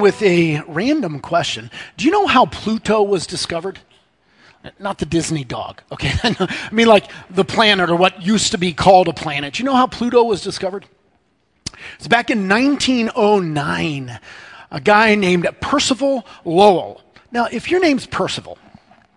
with a random question. Do you know how Pluto was discovered? Not the Disney dog, okay? I mean, like the planet or what used to be called a planet. Do you know how Pluto was discovered? It's back in 1909. A guy named Percival Lowell. Now, if your name's Percival,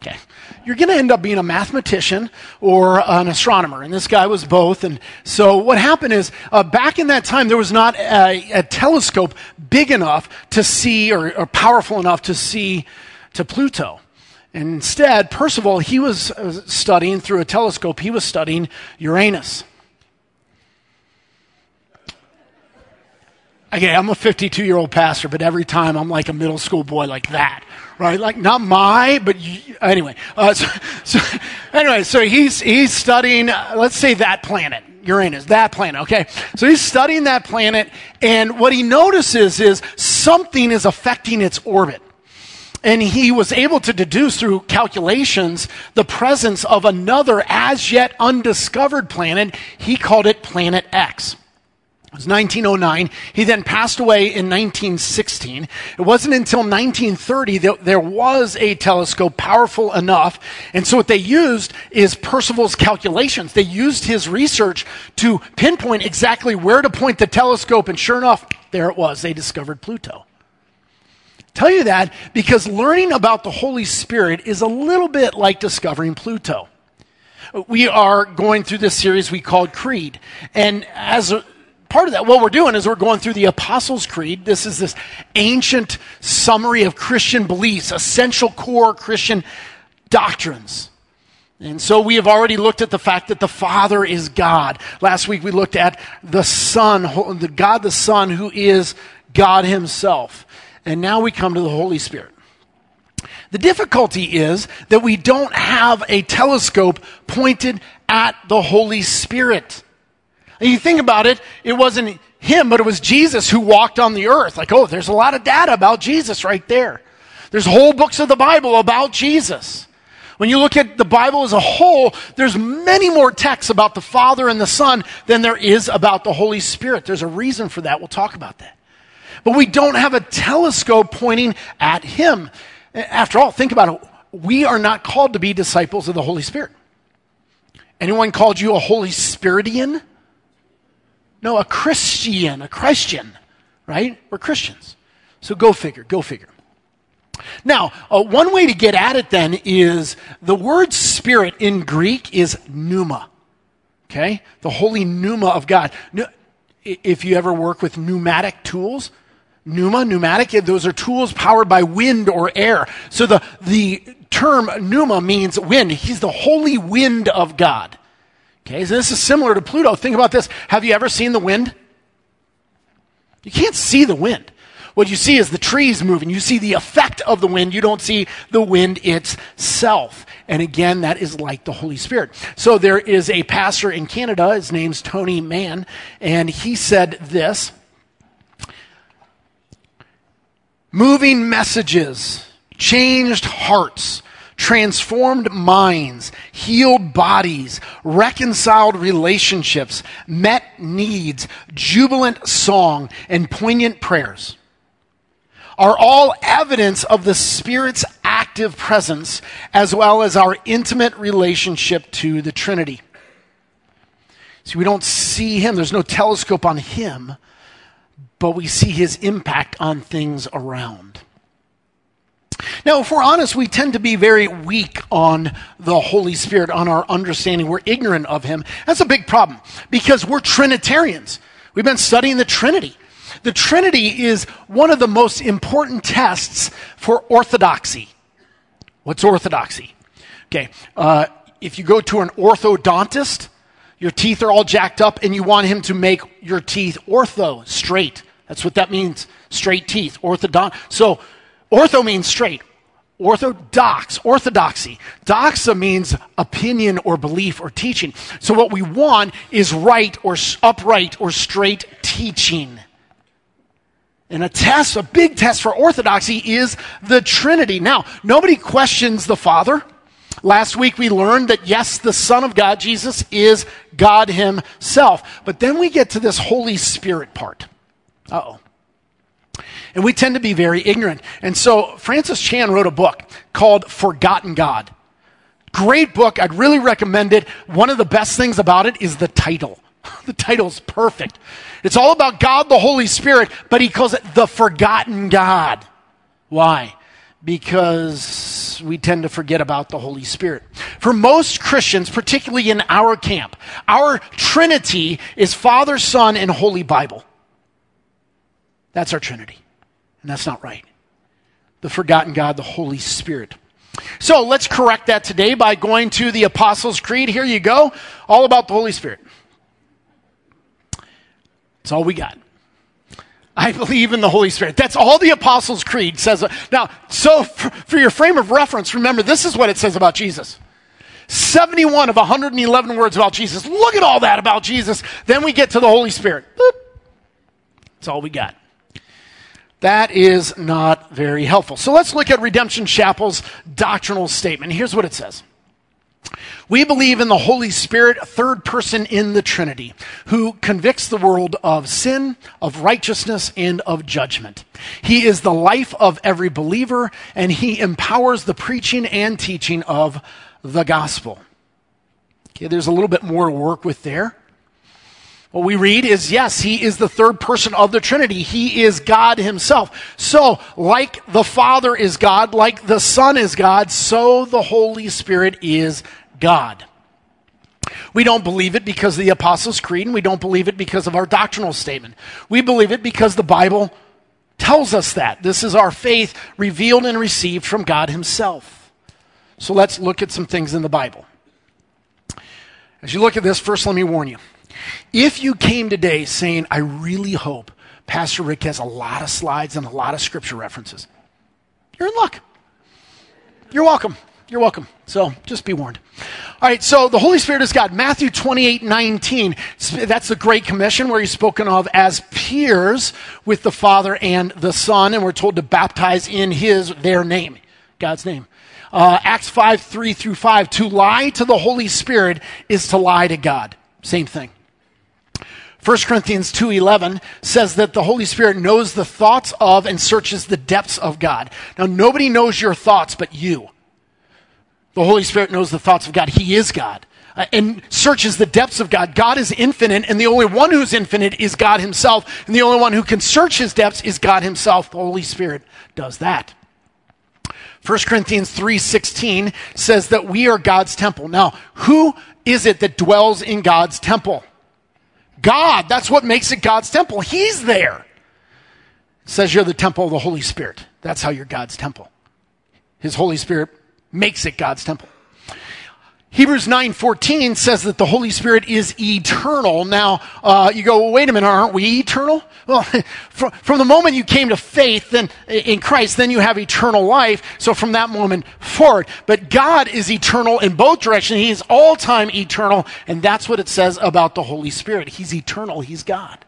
okay, you're going to end up being a mathematician or an astronomer. And this guy was both. And so what happened is, uh, back in that time, there was not a, a telescope big enough to see or, or, powerful enough to see to Pluto. And instead, Percival, he was uh, studying through a telescope, he was studying Uranus. Okay, I'm a 52 year old pastor, but every time I'm like a middle school boy like that right? Like not my, but you, anyway. Uh, so, so, anyway, so he's he's studying. Uh, let's say that planet, Uranus, that planet. Okay, so he's studying that planet, and what he notices is something is affecting its orbit. And he was able to deduce through calculations the presence of another as yet undiscovered planet. He called it Planet X. Was 1909. He then passed away in 1916. It wasn't until 1930 that there was a telescope powerful enough. And so what they used is Percival's calculations. They used his research to pinpoint exactly where to point the telescope. And sure enough, there it was. They discovered Pluto. Tell you that because learning about the Holy Spirit is a little bit like discovering Pluto. We are going through this series we called Creed. And as a, part of that, what we're doing is we're going through the Apostles' Creed. This is this ancient summary of Christian beliefs, essential core Christian doctrines. And so we have already looked at the fact that the Father is God. Last week we looked at the Son, the God the Son, who is God Himself. And now we come to the Holy Spirit. The difficulty is that we don't have a telescope pointed at the Holy Spirit. And you think about it, it wasn't him, but it was Jesus who walked on the earth. Like, oh, there's a lot of data about Jesus right there. There's whole books of the Bible about Jesus. When you look at the Bible as a whole, there's many more texts about the Father and the Son than there is about the Holy Spirit. There's a reason for that. We'll talk about that. But we don't have a telescope pointing at Him. After all, think about it. We are not called to be disciples of the Holy Spirit. Anyone called you a Holy Spiritian? No, a Christian, a Christian, right? We're Christians. So go figure, go figure. Now, uh, one way to get at it then is the word spirit in Greek is pneuma. Okay? The holy pneuma of God. If you ever work with pneumatic tools, pneuma, pneumatic, those are tools powered by wind or air. So the, the term pneuma means wind. He's the holy wind of God. Okay, so this is similar to Pluto. Think about this. Have you ever seen the wind? You can't see the wind. What you see is the trees moving. You see the effect of the wind. You don't see the wind itself. And again, that is like the Holy Spirit. So there is a pastor in Canada. His name's Tony Mann. And he said this Moving messages, changed hearts, transformed minds, healed bodies, reconciled relationships, met needs, jubilant song, and poignant prayers are all evidence of the Spirit's active presence as well as our intimate relationship to the Trinity. See, we don't see Him, there's no telescope on Him, but we see His impact on things around. Now, if we're honest, we tend to be very weak on the Holy Spirit, on our understanding. We're ignorant of Him. That's a big problem because we're Trinitarians. We've been studying the Trinity. The Trinity is one of the most important tests for orthodoxy. What's orthodoxy? Okay, uh, if you go to an orthodontist, your teeth are all jacked up and you want him to make your teeth ortho, straight. That's what that means, straight teeth, orthodont. So Ortho means straight. Orthodox, orthodoxy. Doxa means opinion or belief or teaching. So what we want is right or upright or straight teaching. And a test, a big test for orthodoxy is the Trinity. Now, nobody questions the Father. Last week we learned that yes, the Son of God, Jesus, is God Himself. But then we get to this Holy Spirit part. Uh oh. And we tend to be very ignorant. And so Francis Chan wrote a book called Forgotten God. Great book. I'd really recommend it. One of the best things about it is the title. The title's perfect. It's all about God, the Holy Spirit, but he calls it the forgotten God. Why? Because we tend to forget about the Holy Spirit. For most Christians, particularly in our camp, our Trinity is Father, Son, and Holy Bible. That's our Trinity. And that's not right. The forgotten God, the Holy Spirit. So let's correct that today by going to the Apostles' Creed. Here you go. All about the Holy Spirit. That's all we got. I believe in the Holy Spirit. That's all the Apostles' Creed says. Now, so for, for, your frame of reference, remember this is what it says about Jesus 71 of 111 words about Jesus. Look at all that about Jesus. Then we get to the Holy Spirit. Boop. That's all we got. That is not very helpful. So let's look at Redemption Chapel's doctrinal statement. Here's what it says. We believe in the Holy Spirit, third person in the Trinity, who convicts the world of sin, of righteousness, and of judgment. He is the life of every believer, and he empowers the preaching and teaching of the gospel. Okay, there's a little bit more to work with there. What we read is yes, he is the third person of the Trinity. He is God himself. So, like the Father is God, like the Son is God, so the Holy Spirit is God. We don't believe it because of the Apostles' Creed, and we don't believe it because of our doctrinal statement. We believe it because the Bible tells us that. This is our faith revealed and received from God Himself. So let's look at some things in the Bible. As you look at this, first let me warn you. If you came today saying, I really hope Pastor Rick has a lot of slides and a lot of scripture references, you're in luck. You're welcome. You're welcome. So just be warned. All right, so the Holy Spirit is God. Matthew 28 19, that's the Great Commission where he's spoken of as peers with the Father and the Son, and we're told to baptize in his, their name, God's name. Uh, Acts 5 3 through 5, to lie to the Holy Spirit is to lie to God. Same thing. 1 Corinthians 2:11 says that the Holy Spirit knows the thoughts of and searches the depths of God. Now nobody knows your thoughts but you. The Holy Spirit knows the thoughts of God. He is God. Uh, and searches the depths of God. God is infinite, and the only one who's infinite is God Himself. And the only one who can search His depths is God Himself. The Holy Spirit does that. 1 Corinthians 3:16 says that we are God's temple. Now, who is it that dwells in God's temple? God. That's what makes it God's temple. He's there. It says you're the temple of the Holy Spirit. That's how you're God's temple. His Holy Spirit makes it God's temple. Hebrews 9:14 says that the Holy Spirit is eternal. Now, uh, you go, well, wait a minute, aren't we eternal? Well, from, from, the moment you came to faith then, in Christ, then you have eternal life. So from that moment forward. But God is eternal in both directions. He is all-time eternal, and that's what it says about the Holy Spirit. He's eternal. He's God.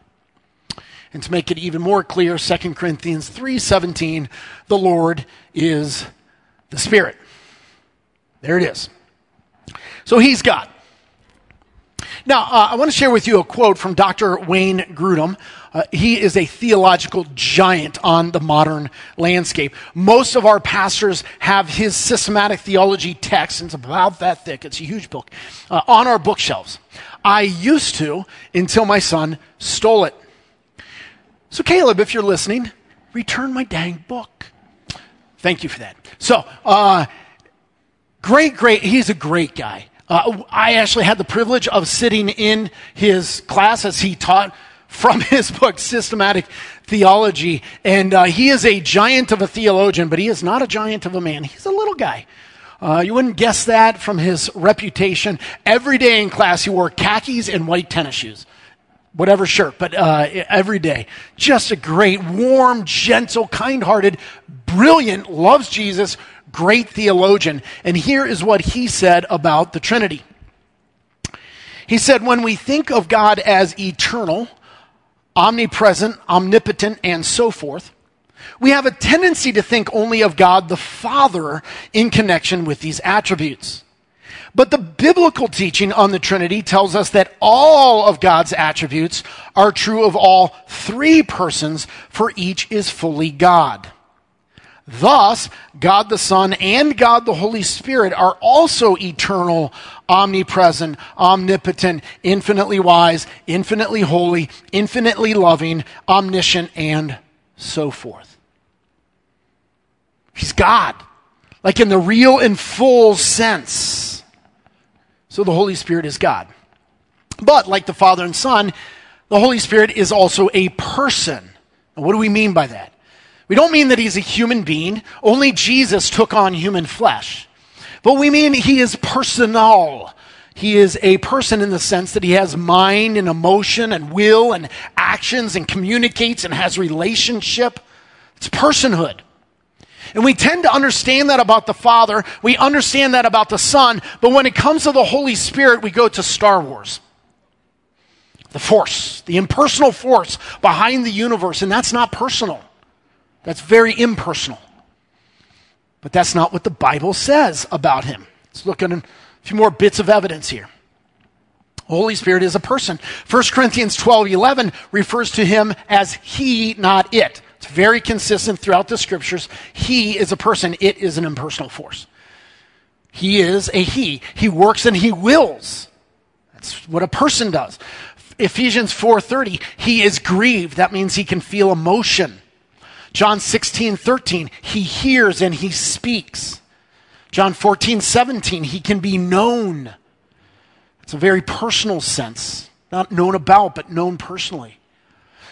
And to make it even more clear, 2 Corinthians 3:17, the Lord is the Spirit. There it is. So he's God. Now, uh, I want to share with you a quote from Dr. Wayne Grudem. Uh, he is a theological giant on the modern landscape. Most of our pastors have his systematic theology text, and it's about that thick, it's a huge book, uh, on our bookshelves. I used to until my son stole it. So, Caleb, if you're listening, return my dang book. Thank you for that. So, uh, great, great, he's a great guy. Uh, I actually had the privilege of sitting in his class as he taught from his book, Systematic Theology. And uh, he is a giant of a theologian, but he is not a giant of a man. He's a little guy. Uh, you wouldn't guess that from his reputation. Every day in class, he wore khakis and white tennis shoes. Whatever shirt, but uh, every day. Just a great, warm, gentle, kind hearted, brilliant, loves Jesus, great theologian. And here is what he said about the Trinity. He said, when we think of God as eternal, omnipresent, omnipotent, and so forth, we have a tendency to think only of God the Father in connection with these attributes. But the biblical teaching on the Trinity tells us that all of God's attributes are true of all three persons, for each is fully God. Thus, God the Son and God the Holy Spirit are also eternal, omnipresent, omnipotent, infinitely wise, infinitely holy, infinitely loving, omniscient, and so forth. He's God, like in the real and full sense. So the Holy Spirit is God. But like the Father and Son, the Holy Spirit is also a person. Now, what do we mean by that? We don't mean that he's a human being. Only Jesus took on human flesh. But we mean he is personal. He is a person in the sense that he has mind and emotion and will and actions and communicates and has relationship. It's personhood. And we tend to understand that about the Father. We understand that about the Son. But when it comes to the Holy Spirit, we go to Star Wars. The force, the impersonal force behind the universe. And that's not personal. That's very impersonal. But that's not what the Bible says about him. Let's look at a few more bits of evidence here. Holy Spirit is a person. 1 Corinthians 12 11 refers to him as he, not it. It's very consistent throughout the scriptures. He is a person, it is an impersonal force. He is a he. He works and he wills. That's what a person does. Ephesians 4:30, he is grieved. That means he can feel emotion. John 16, 13, he hears and he speaks. John 14, 17, he can be known. It's a very personal sense, not known about, but known personally.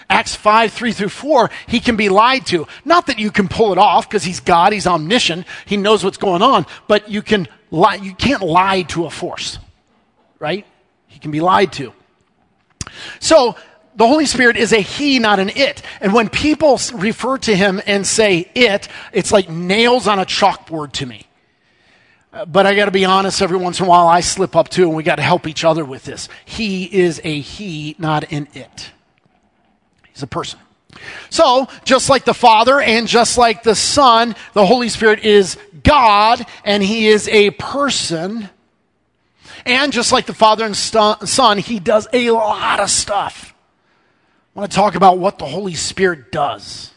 Acts 5, 3 through 4, he can be lied to. Not that you can pull it off because he's God, he's omniscient, he knows what's going on, but you can lie, you can't lie to a force, right? He can be lied to. So, the Holy Spirit is a he, not an it. And when people refer to him and say it, it's like nails on a chalkboard to me. Uh, but I got to be honest, every once in a while I slip up too, and we got to help each other with this. He is a he, not an it. He's a person. So, just like the Father and just like the Son, the Holy Spirit is God and He is a person. And just like the Father and Son, He does a lot of stuff. I want to talk about what the Holy Spirit does.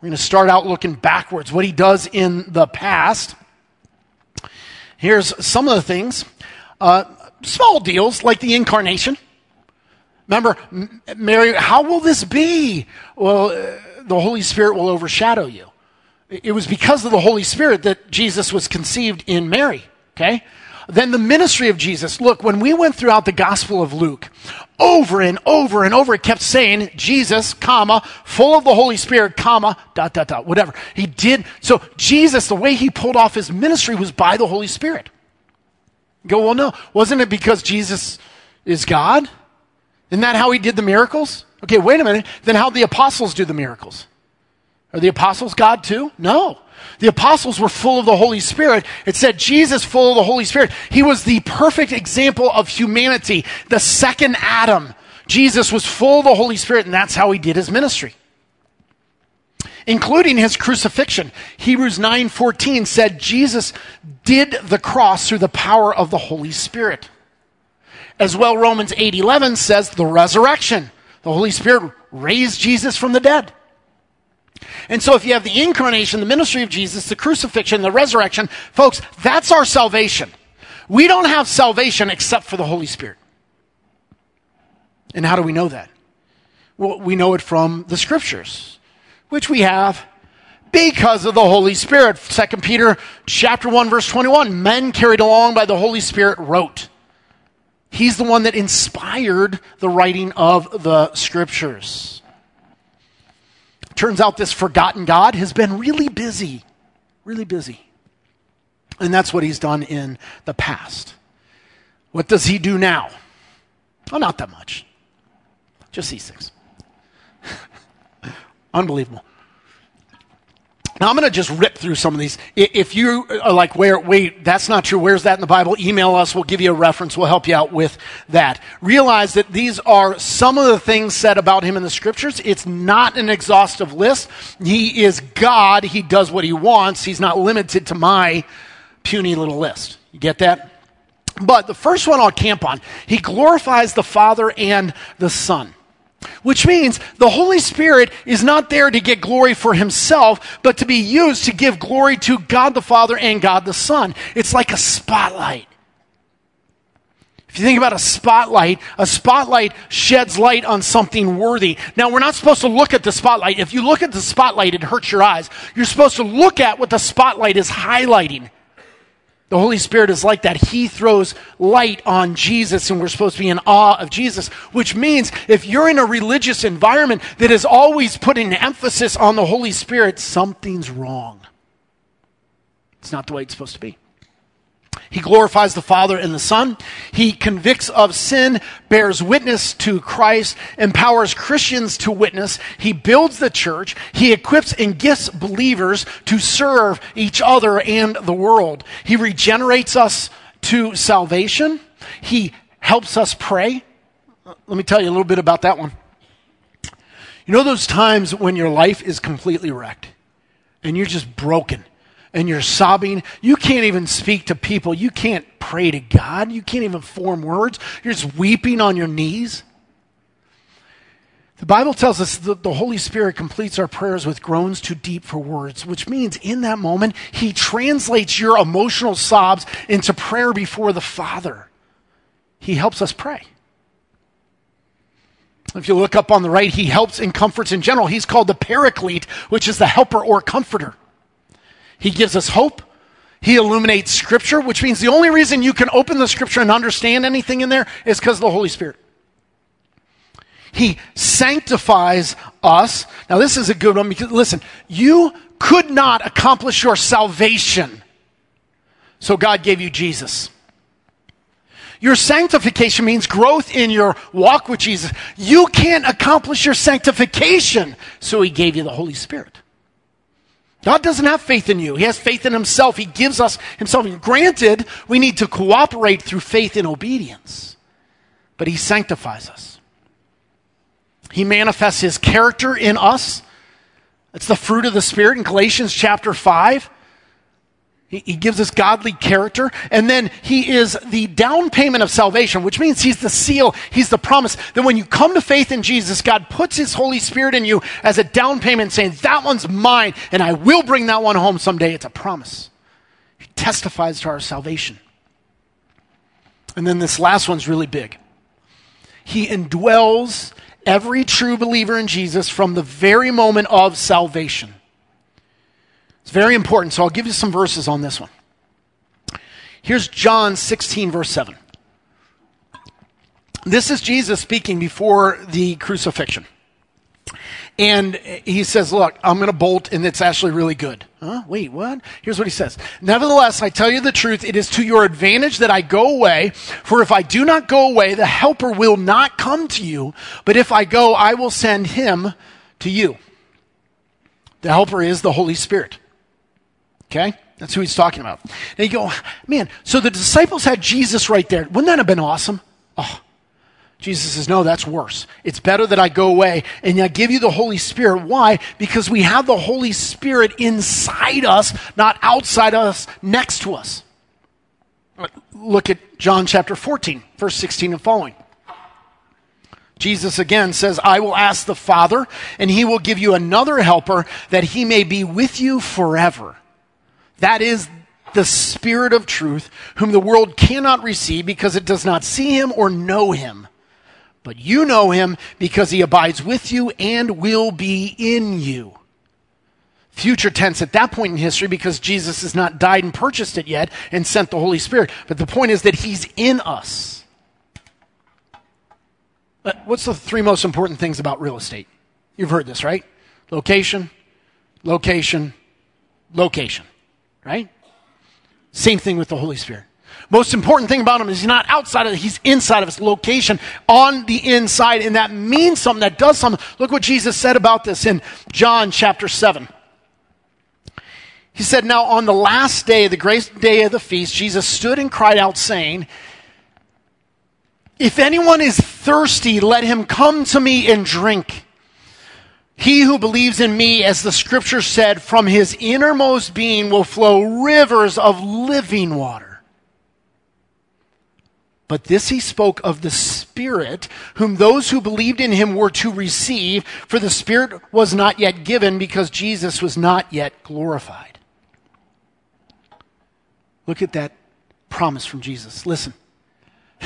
We're going to start out looking backwards, what he does in the past. Here's some of the things. Uh, small deals like the incarnation. Remember, Mary, how will this be? Well, uh, the Holy Spirit will overshadow you. It was because of the Holy Spirit that Jesus was conceived in Mary, okay? Then the ministry of Jesus. Look, when we went throughout the Gospel of Luke, over and over and over, it kept saying Jesus, comma, full of the Holy Spirit, comma, dot, dot, dot, whatever. He did. So Jesus, the way he pulled off his ministry was by the Holy Spirit. You go, well, no. Wasn't it because Jesus is God? Isn't that how he did the miracles? Okay, wait a minute. Then how the apostles do the miracles? Are the apostles God too? No. The apostles were full of the Holy Spirit. It said Jesus full of the Holy Spirit. He was the perfect example of humanity, the second Adam. Jesus was full of the Holy Spirit, and that's how he did his ministry. Including his crucifixion. Hebrews 9:14 said Jesus did the cross through the power of the Holy Spirit. As well Romans 8:11 says the resurrection. The Holy Spirit raised Jesus from the dead. And so, if you have the incarnation, the ministry of Jesus, the crucifixion, the resurrection, folks, that's our salvation. We don't have salvation except for the Holy Spirit. And how do we know that? Well, we know it from the scriptures, which we have because of the Holy Spirit. 2 Peter chapter 1 verse 21, men carried along by the Holy Spirit wrote. He's the one that inspired the writing of the scriptures. Turns out this forgotten God has been really busy, really busy. And that's what he's done in the past. What does he do now? Oh, not that much. Just these things. Unbelievable. Now I'm going to just rip through some of these. If you are like, where, wait, that's not true. Where's that in the Bible? Email us. We'll give you a reference. We'll help you out with that. Realize that these are some of the things said about him in the scriptures. It's not an exhaustive list. He is God. He does what he wants. He's not limited to my puny little list. You get that? But the first one I'll camp on, he glorifies the Father and the Son. Which means the Holy Spirit is not there to get glory for himself, but to be used to give glory to God the Father and God the Son. It's like a spotlight. If you think about a spotlight, a spotlight sheds light on something worthy. Now, we're not supposed to look at the spotlight. If you look at the spotlight, it hurts your eyes. You're supposed to look at what the spotlight is highlighting. The Holy Spirit is like that. He throws light on Jesus, and we're supposed to be in awe of Jesus, which means if you're in a religious environment that is always putting emphasis on the Holy Spirit, something's wrong. It's not the way it's supposed to be. He glorifies the Father and the Son. He convicts of sin, bears witness to Christ, empowers Christians to witness. He builds the church. He equips and gifts believers to serve each other and the world. He regenerates us to salvation. He helps us pray. Let me tell you a little bit about that one. You know those times when your life is completely wrecked and you're just broken and you're sobbing. You can't even speak to people. You can't pray to God. You can't even form words. You're just weeping on your knees. The Bible tells us that the Holy Spirit completes our prayers with groans too deep for words, which means in that moment, He translates your emotional sobs into prayer before the Father. He helps us pray. If you look up on the right, He helps and comforts in general. He's called the Paraclete, which is the helper or comforter. He gives us hope. He illuminates Scripture, which means the only reason you can open the Scripture and understand anything in there is because of the Holy Spirit. He sanctifies us. Now, this is a good one because, listen, you could not accomplish your salvation, so God gave you Jesus. Your sanctification means growth in your walk with Jesus. You can't accomplish your sanctification, so He gave you the Holy Spirit. God doesn't have faith in you. He has faith in himself. He gives us himself. And granted, we need to cooperate through faith and obedience, but he sanctifies us. He manifests his character in us. It's the fruit of the Spirit in Galatians chapter 5. He, gives us godly character. And then he is the down payment of salvation, which means he's the seal, he's the promise that when you come to faith in Jesus, God puts his Holy Spirit in you as a down payment, saying, That one's mine, and I will bring that one home someday. It's a promise. He testifies to our salvation. And then this last one's really big. He indwells every true believer in Jesus from the very moment of salvation. It's very important, so I'll give you some verses on this one. Here's John 16, verse 7. This is Jesus speaking before the crucifixion. And he says, Look, I'm going to bolt, and it's actually really good. Huh? Wait, what? Here's what he says Nevertheless, I tell you the truth, it is to your advantage that I go away. For if I do not go away, the Helper will not come to you. But if I go, I will send him to you. The Helper is the Holy Spirit. Okay? That's who he's talking about. And you go, man, so the disciples had Jesus right there. Wouldn't that have been awesome? Oh, Jesus says, no, that's worse. It's better that I go away and I give you the Holy Spirit. Why? Because we have the Holy Spirit inside us, not outside us, next to us. Look at John chapter 14, verse 16 and following. Jesus again says, I will ask the Father, and he will give you another helper that he may be with you forever that is the Spirit of truth, whom the world cannot receive because it does not see him or know him. But you know him because he abides with you and will be in you. Future tense at that point in history because Jesus has not died and purchased it yet and sent the Holy Spirit. But the point is that he's in us. What's the three most important things about real estate? You've heard this, right? Location, location, location right? Same thing with the Holy Spirit. Most important thing about him is he's not outside of it, he's inside of his location on the inside, and that means something, that does something. Look what Jesus said about this in John chapter 7. He said, Now on the last day, the great day of the feast, Jesus stood and cried out, saying, If anyone is thirsty, let him come to me and drink. He who believes in me, as the scripture said, from his innermost being will flow rivers of living water. But this he spoke of the Spirit, whom those who believed in him were to receive, for the Spirit was not yet given because Jesus was not yet glorified. Look at that promise from Jesus. Listen.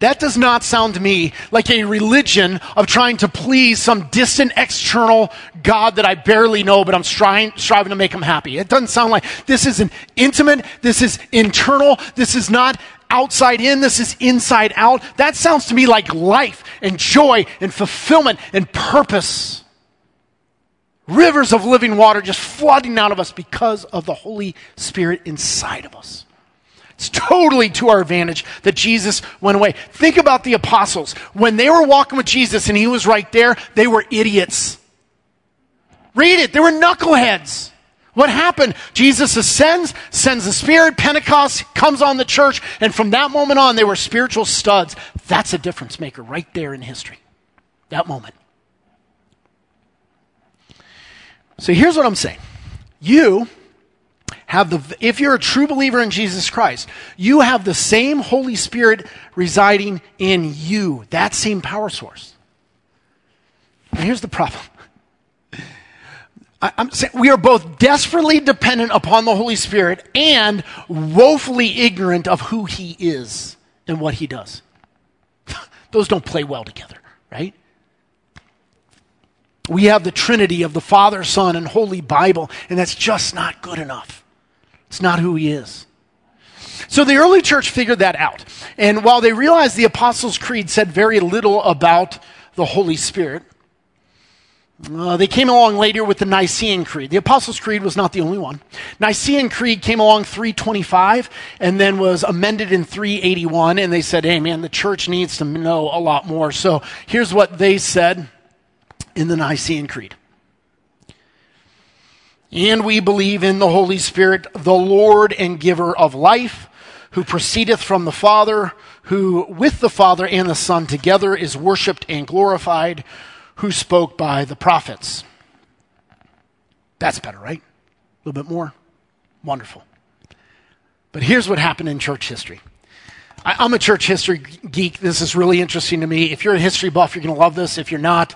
That does not sound to me like a religion of trying to please some distant external God that I barely know, but I'm striving, striving to make him happy. It doesn't sound like this is an intimate, this is internal, this is not outside in, this is inside out. That sounds to me like life and joy and fulfillment and purpose. Rivers of living water just flooding out of us because of the Holy Spirit inside of us. It's totally to our advantage that Jesus went away. Think about the apostles. When they were walking with Jesus and he was right there, they were idiots. Read it. They were knuckleheads. What happened? Jesus ascends, sends the Spirit, Pentecost comes on the church, and from that moment on, they were spiritual studs. That's a difference maker right there in history. That moment. So here's what I'm saying. You have the, if you're a true believer in Jesus Christ, you have the same Holy Spirit residing in you, that same power source. Here's the problem. I, am saying we are both desperately dependent upon the Holy Spirit and woefully ignorant of who He is and what He does. Those don't play well together, right? We have the Trinity of the Father, Son, and Holy Bible, and that's just not good enough. It's not who he is. So the early church figured that out. And while they realized the Apostles' Creed said very little about the Holy Spirit, uh, they came along later with the Nicene Creed. The Apostles' Creed was not the only one. Nicene Creed came along 325 and then was amended in 381. And they said, hey, man, the church needs to know a lot more. So here's what they said in the Nicene Creed and we believe in the Holy Spirit, the Lord and giver of life, who proceedeth from the Father, who with the Father and the Son together is worshiped and glorified, who spoke by the prophets. That's better, right? A little bit more? Wonderful. But here's what happened in church history. I, am a church history geek. This is really interesting to me. If you're a history buff, you're going to love this. If you're not,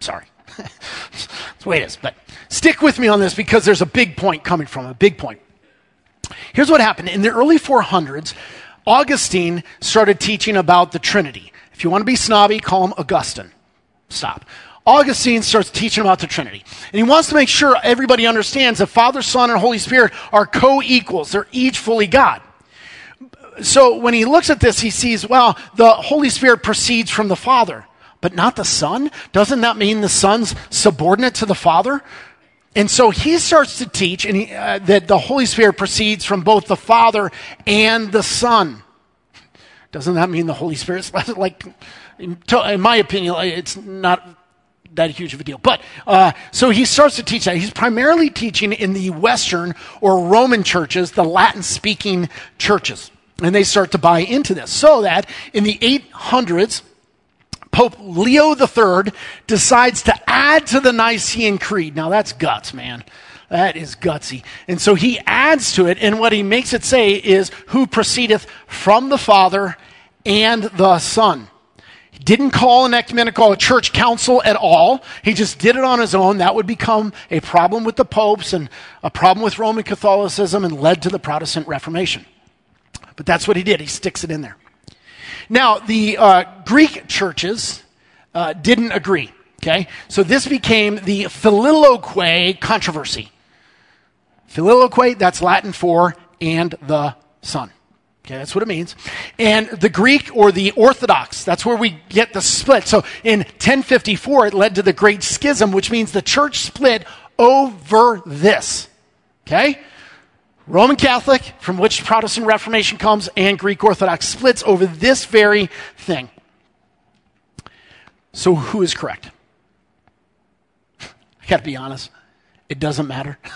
sorry. That's the way it is. But stick with me on this because there's a big point coming from a big point. Here's what happened. In the early 400s, Augustine started teaching about the Trinity. If you want to be snobby, call him Augustine. Stop. Augustine starts teaching about the Trinity. And he wants to make sure everybody understands that Father, Son, and Holy Spirit are co equals. They're each fully God. So when he looks at this, he sees, well, the Holy Spirit proceeds from the Father but not the Son? Doesn't that mean the Son's subordinate to the Father? And so he starts to teach and he, uh, that the Holy Spirit proceeds from both the Father and the Son. Doesn't that mean the Holy Spirit's like, in my opinion, it's not that huge of a deal. But uh, so he starts to teach that. He's primarily teaching in the Western or Roman churches, the Latin speaking churches. And they start to buy into this. So that in the 800s, Pope Leo III decides to add to the Nicene Creed. Now that's guts, man. That is gutsy. And so he adds to it, and what he makes it say is, Who proceedeth from the Father and the Son. He didn't call an ecumenical church council at all. He just did it on his own. That would become a problem with the popes and a problem with Roman Catholicism and led to the Protestant Reformation. But that's what he did. He sticks it in there. Now, the uh, Greek churches uh, didn't agree. Okay? So this became the Filioque controversy. Filioque, that's Latin for and the Son. Okay, that's what it means. And the Greek or the Orthodox, that's where we get the split. So in 1054, it led to the Great Schism, which means the church split over this. Okay? Roman Catholic, from which Protestant Reformation comes, and Greek Orthodox splits over this very thing. So, who is correct? I got to be honest, it doesn't matter.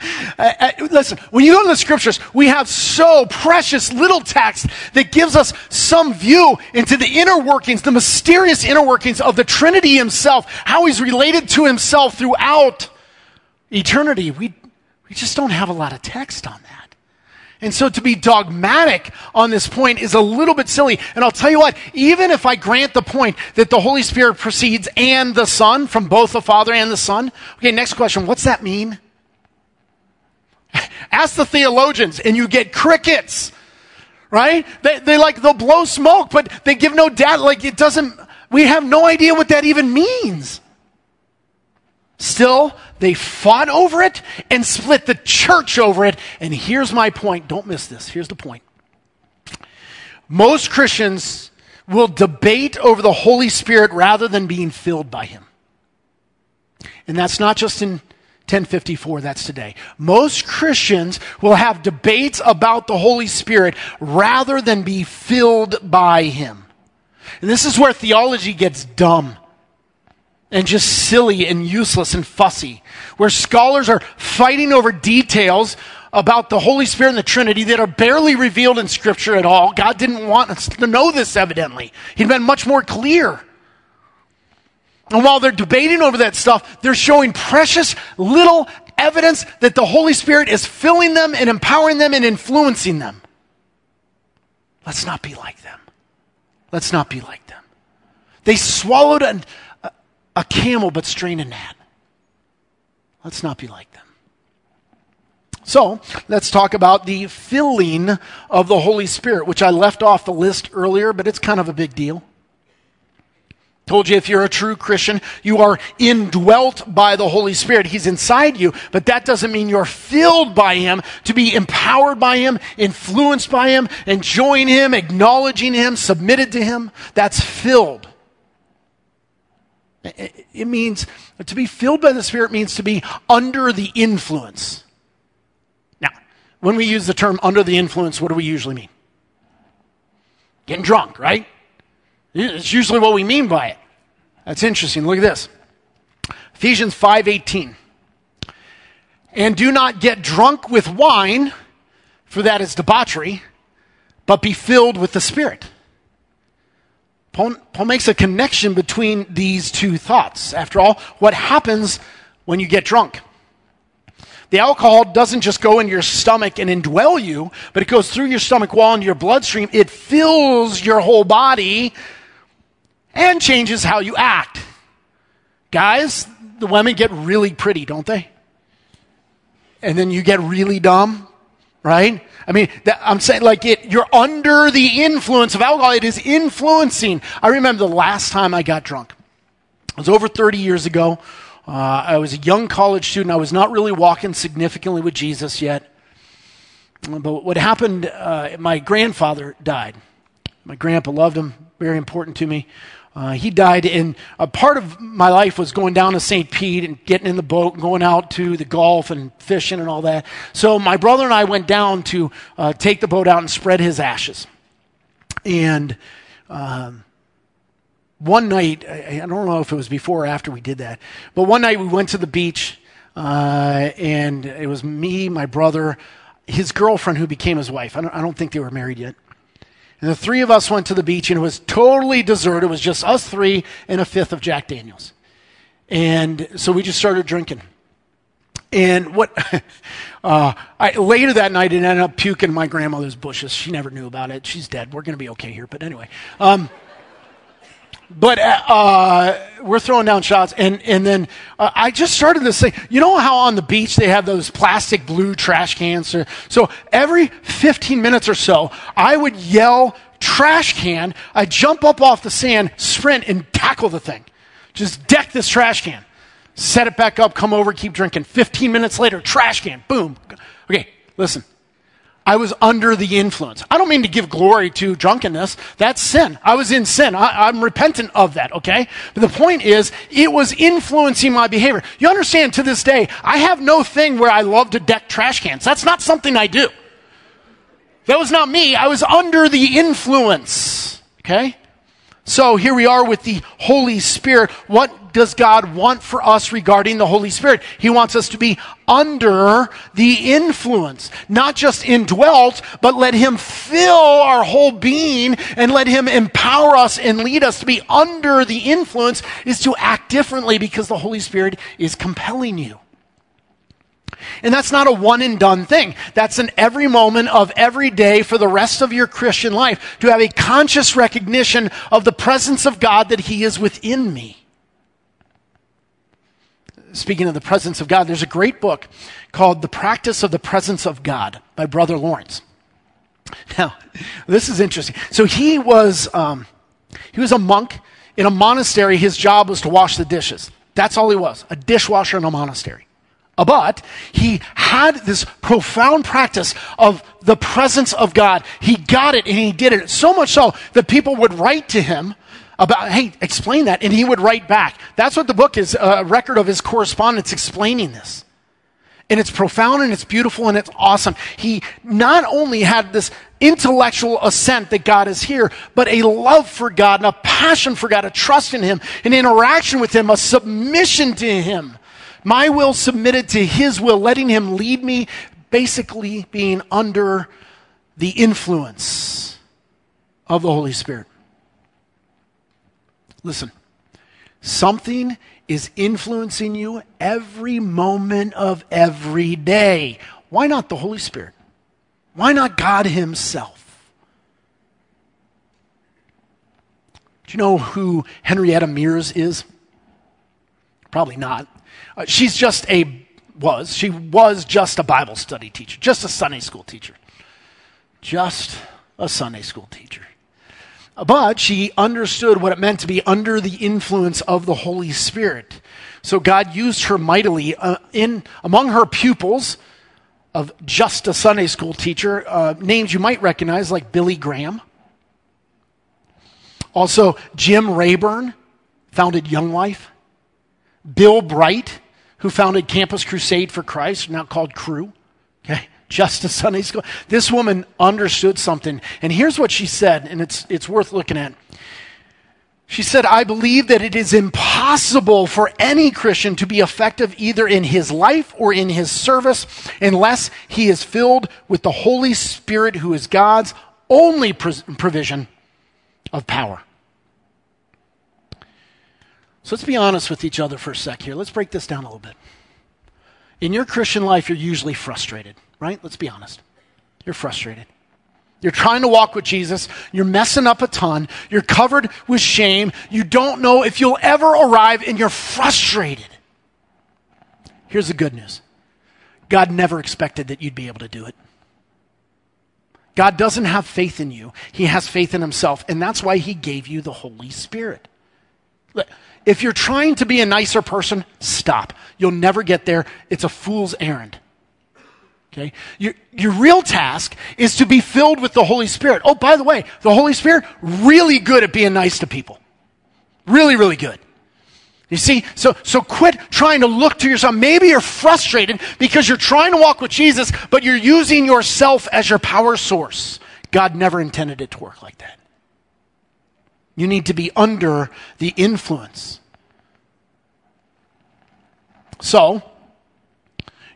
I, I, listen, when you go to the scriptures, we have so precious little text that gives us some view into the inner workings, the mysterious inner workings of the Trinity Himself, how He's related to Himself throughout eternity. We, we just don't have a lot of text on that. And so to be dogmatic on this point is a little bit silly. And I'll tell you what, even if I grant the point that the Holy Spirit proceeds and the Son from both the Father and the Son, okay, next question, what's that mean? Ask the theologians and you get crickets, right? They, they like, they'll blow smoke, but they give no data. Like it doesn't, we have no idea what that even means. Still, they fought over it and split the church over it. And here's my point. Don't miss this. Here's the point. Most Christians will debate over the Holy Spirit rather than being filled by Him. And that's not just in 1054, that's today. Most Christians will have debates about the Holy Spirit rather than be filled by Him. And this is where theology gets dumb and just silly and useless and fussy, where scholars are fighting over details about the Holy Spirit and the Trinity that are barely revealed in Scripture at all. God didn't want us to know this, evidently. He'd been much more clear. And while they're debating over that stuff, they're showing precious little evidence that the Holy Spirit is filling them and empowering them and influencing them. Let's not be like them. Let's not be like them. They swallowed an, a, a camel but strained a gnat. Let's not be like them. So, let's talk about the filling of the Holy Spirit, which I left off the list earlier, but it's kind of a big deal. Told you if you're a true Christian, you are indwelt by the Holy Spirit. He's inside you, but that doesn't mean you're filled by Him to be empowered by Him, influenced by Him, enjoying Him, acknowledging Him, submitted to Him. That's filled. It means to be filled by the Spirit means to be under the influence. Now, when we use the term under the influence, what do we usually mean? Getting drunk, right? It's usually what we mean by it. That's interesting. Look at this. Ephesians 5:18. And do not get drunk with wine, for that is debauchery, but be filled with the Spirit. Paul, Paul makes a connection between these two thoughts. After all, what happens when you get drunk? The alcohol doesn't just go in your stomach and indwell you, but it goes through your stomach wall into your bloodstream. It fills your whole body and changes how you act. Guys, the women get really pretty, don't they? And then you get really dumb, right? I mean, that, I'm saying like it, you're under the influence of alcohol. It is influencing. I remember the last time I got drunk. It was over 30 years ago. Uh, I was a young college student. I was not really walking significantly with Jesus yet. But what happened, uh, my grandfather died. My grandpa loved him, very important to me. Uh, he died, and a part of my life was going down to St. Pete and getting in the boat and going out to the Gulf and fishing and all that. So my brother and I went down to uh, take the boat out and spread his ashes. And um, one night, I, I, don't know if it was before or after we did that, but one night we went to the beach, uh, and it was me, my brother, his girlfriend who became his wife. I don't, I don't think they were married yet. And the three of us went to the beach, and it was totally deserted. It was just us three and a fifth of Jack Daniels. And so we just started drinking. And what, uh, I, later that night, it ended up puking my grandmother's bushes. She never knew about it. She's dead. We're going to be okay here. But anyway. Um, but uh, uh, we're throwing down shots, and and then uh, I just started this thing. You know how on the beach they have those plastic blue trash cans? So every 15 minutes or so, I would yell trash can. I jump up off the sand, sprint, and tackle the thing. Just deck this trash can, set it back up, come over, keep drinking. 15 minutes later, trash can, boom. Okay, listen. I was under the influence. I don't mean to give glory to drunkenness. That's sin. I was in sin. I, am repentant of that, okay? But the point is, it was influencing my behavior. You understand, to this day, I have no thing where I love to deck trash cans. That's not something I do. That was not me. I was under the influence, okay? So here we are with the Holy Spirit. What does God want for us regarding the Holy Spirit? He wants us to be under the influence, not just indwelt, but let Him fill our whole being and let Him empower us and lead us to be under the influence is to act differently because the Holy Spirit is compelling you. And that's not a one and done thing. That's an every moment of every day for the rest of your Christian life to have a conscious recognition of the presence of God that He is within me. Speaking of the presence of God, there's a great book called The Practice of the Presence of God by Brother Lawrence. Now, this is interesting. So he was, um, he was a monk in a monastery. His job was to wash the dishes. That's all he was, a dishwasher in a monastery. But he had this profound practice of the presence of God. He got it and he did it so much so that people would write to him about, hey, explain that. And he would write back. That's what the book is a record of his correspondence explaining this. And it's profound and it's beautiful and it's awesome. He not only had this intellectual assent that God is here, but a love for God and a passion for God, a trust in Him, an interaction with Him, a submission to Him my will submitted to His will, letting Him lead me, basically being under the influence of the Holy Spirit. Listen, something is influencing you every moment of every day. Why not the Holy Spirit? Why not God Himself? Do you know who Henrietta Mears is? Probably not. Uh, she's just a, was, she was just a Bible study teacher, just a Sunday school teacher. Just a Sunday school teacher. But she understood what it meant to be under the influence of the Holy Spirit. So God used her mightily uh, in among her pupils of just a Sunday school teacher, uh, names you might recognize like Billy Graham. Also, Jim Rayburn founded Young Life. Bill Bright who founded Campus Crusade for Christ, now called Cru. Okay, just a Sunday school. This woman understood something, and here's what she said, and it's it's worth looking at. She said, I believe that it is impossible for any Christian to be effective either in his life or in his service unless he is filled with the Holy Spirit, who is God's only provision of power. So let's be honest with each other for a sec here. Let's break this down a little bit. In your Christian life, you're usually frustrated, right? Let's be honest. You're frustrated. You're trying to walk with Jesus. You're messing up a ton. You're covered with shame. You don't know if you'll ever arrive, and you're frustrated. Here's the good news God never expected that you'd be able to do it. God doesn't have faith in you, He has faith in Himself, and that's why He gave you the Holy Spirit. If you're trying to be a nicer person, stop. You'll never get there. It's a fool's errand. Okay? Your, your real task is to be filled with the Holy Spirit. Oh, by the way, the Holy Spirit, really good at being nice to people. Really, really good. You see, so, so quit trying to look to yourself. Maybe you're frustrated because you're trying to walk with Jesus, but you're using yourself as your power source. God never intended it to work like that. You need to be under the influence. So,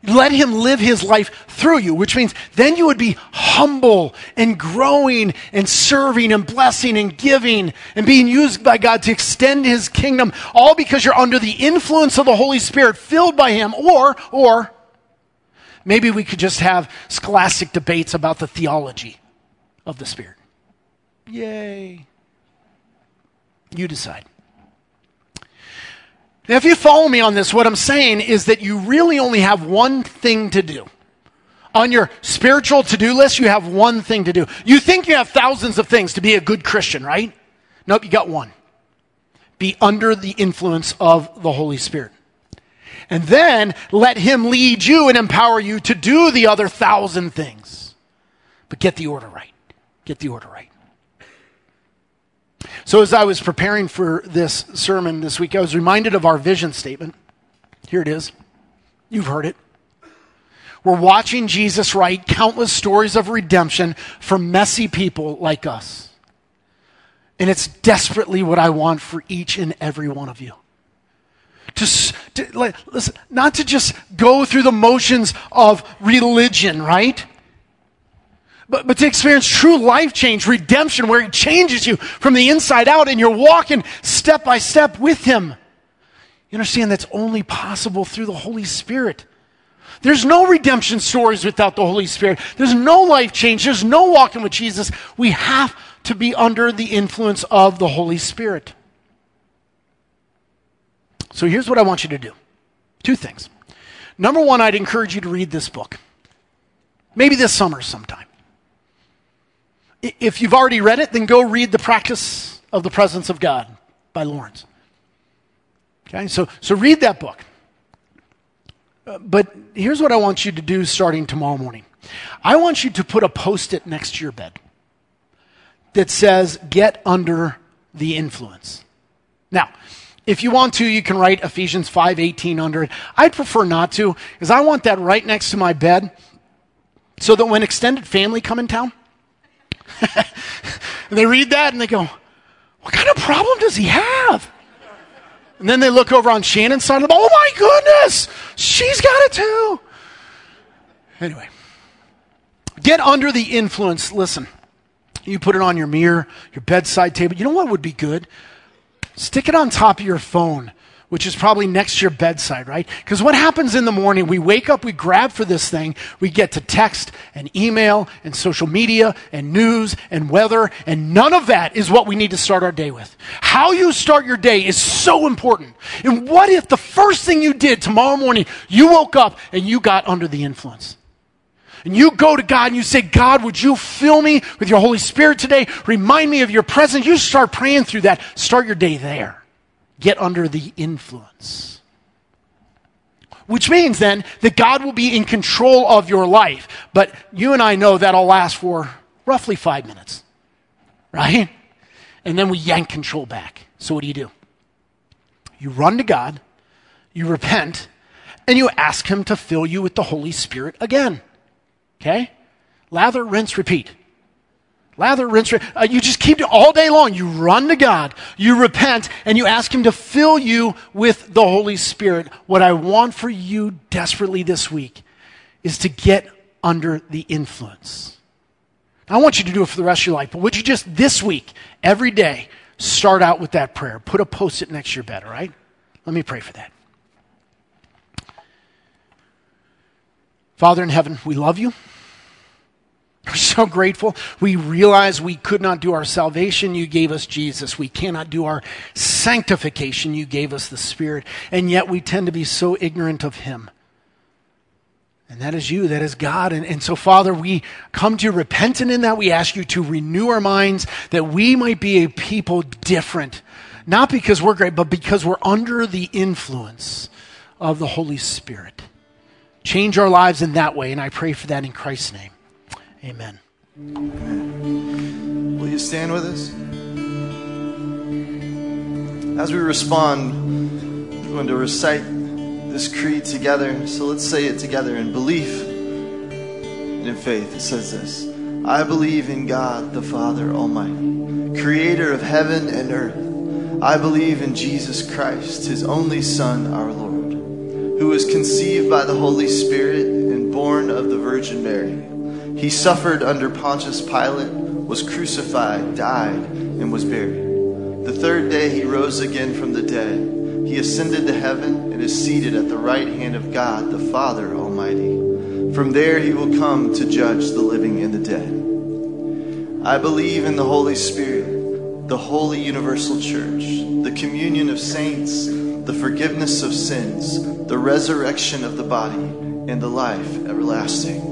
let him live his life through you, which means then you would be humble and growing and serving and blessing and giving and being used by God to extend his kingdom, all because you're under the influence of the Holy Spirit, filled by him. Or, or, maybe we could just have scholastic debates about the theology of the Spirit. Yay. You decide. Now, if you follow me on this, what I'm saying is that you really only have one thing to do. On your spiritual to do list, you have one thing to do. You think you have thousands of things to be a good Christian, right? Nope, you got one. Be under the influence of the Holy Spirit. And then let Him lead you and empower you to do the other thousand things. But get the order right. Get the order right. So, as I was preparing for this sermon this week, I was reminded of our vision statement. Here it is. You've heard it. We're watching Jesus write countless stories of redemption for messy people like us. And it's desperately what I want for each and every one of you. To, to like, listen, not to just go through the motions of religion, right? But, but to experience true life change, redemption, where He changes you from the inside out and you're walking step by step with Him. You understand that's only possible through the Holy Spirit. There's no redemption stories without the Holy Spirit. There's no life change. There's no walking with Jesus. We have to be under the influence of the Holy Spirit. So here's what I want you to do two things. Number one, I'd encourage you to read this book. Maybe this summer sometime. If you've already read it, then go read The Practice of the Presence of God by Lawrence. Okay, so, so read that book. Uh, but here's what I want you to do starting tomorrow morning I want you to put a post it next to your bed that says, Get under the influence. Now, if you want to, you can write Ephesians 5:18 under it. I'd prefer not to, because I want that right next to my bed, so that when extended family come in town, they read that and they go, "What kind of problem does he have?" And then they look over on Shannon's side of the, oh my goodness, she's got it too. Anyway, get under the influence. Listen, you put it on your mirror, your bedside table. You know what would be good? Stick it on top of your phone which is probably next to your bedside, right? Because what happens in the morning, we wake up, we grab for this thing, we get to text and email and social media and news and weather, and none of that is what we need to start our day with. How you start your day is so important. And what if the first thing you did tomorrow morning, you woke up and you got under the influence? and you go to God and you say, God, would you fill me with your Holy Spirit today? Remind me of your presence. You start praying through that. Start your day there get under the influence. Which means then that God will be in control of your life. But you and I know that'll last for roughly five minutes, right? And then we yank control back. So what do you do? You run to God, you repent, and you ask Him to fill you with the Holy Spirit again. Okay? Lather, rinse, repeat. Lather, rinse, uh, you just keep it all day long. You run to God, you repent, and you ask Him to fill you with the Holy Spirit. What I want for you desperately this week is to get under the influence. I want you to do it for the rest of your life, but would you just this week, every day, start out with that prayer? Put a post it next to your bed, all right? Let me pray for that. Father in heaven, we love you. We're so grateful. We realize we could not do our salvation. You gave us Jesus. We cannot do our sanctification. You gave us the Spirit. And yet we tend to be so ignorant of Him. And that is you, that is God. And, and so, Father, we come to you repentant in that. We ask you to renew our minds that we might be a people different. Not because we're great, but because we're under the influence of the Holy Spirit. Change our lives in that way. And I pray for that in Christ's name. Amen. Will you stand with us? As we respond, we're going to recite this creed together. So let's say it together in belief and in faith. It says this I believe in God the Father Almighty, creator of heaven and earth. I believe in Jesus Christ, his only Son, our Lord, who was conceived by the Holy Spirit and born of the Virgin Mary he suffered under Pontius Pilate, was crucified, died, and was buried. The third day he rose again from the dead. He ascended to heaven and is seated at the right hand of God, the Father Almighty. From there he will come to judge the living and the dead. I believe in the Holy Spirit, the holy universal church, the communion of saints, the forgiveness of sins, the resurrection of the body, and the life everlasting.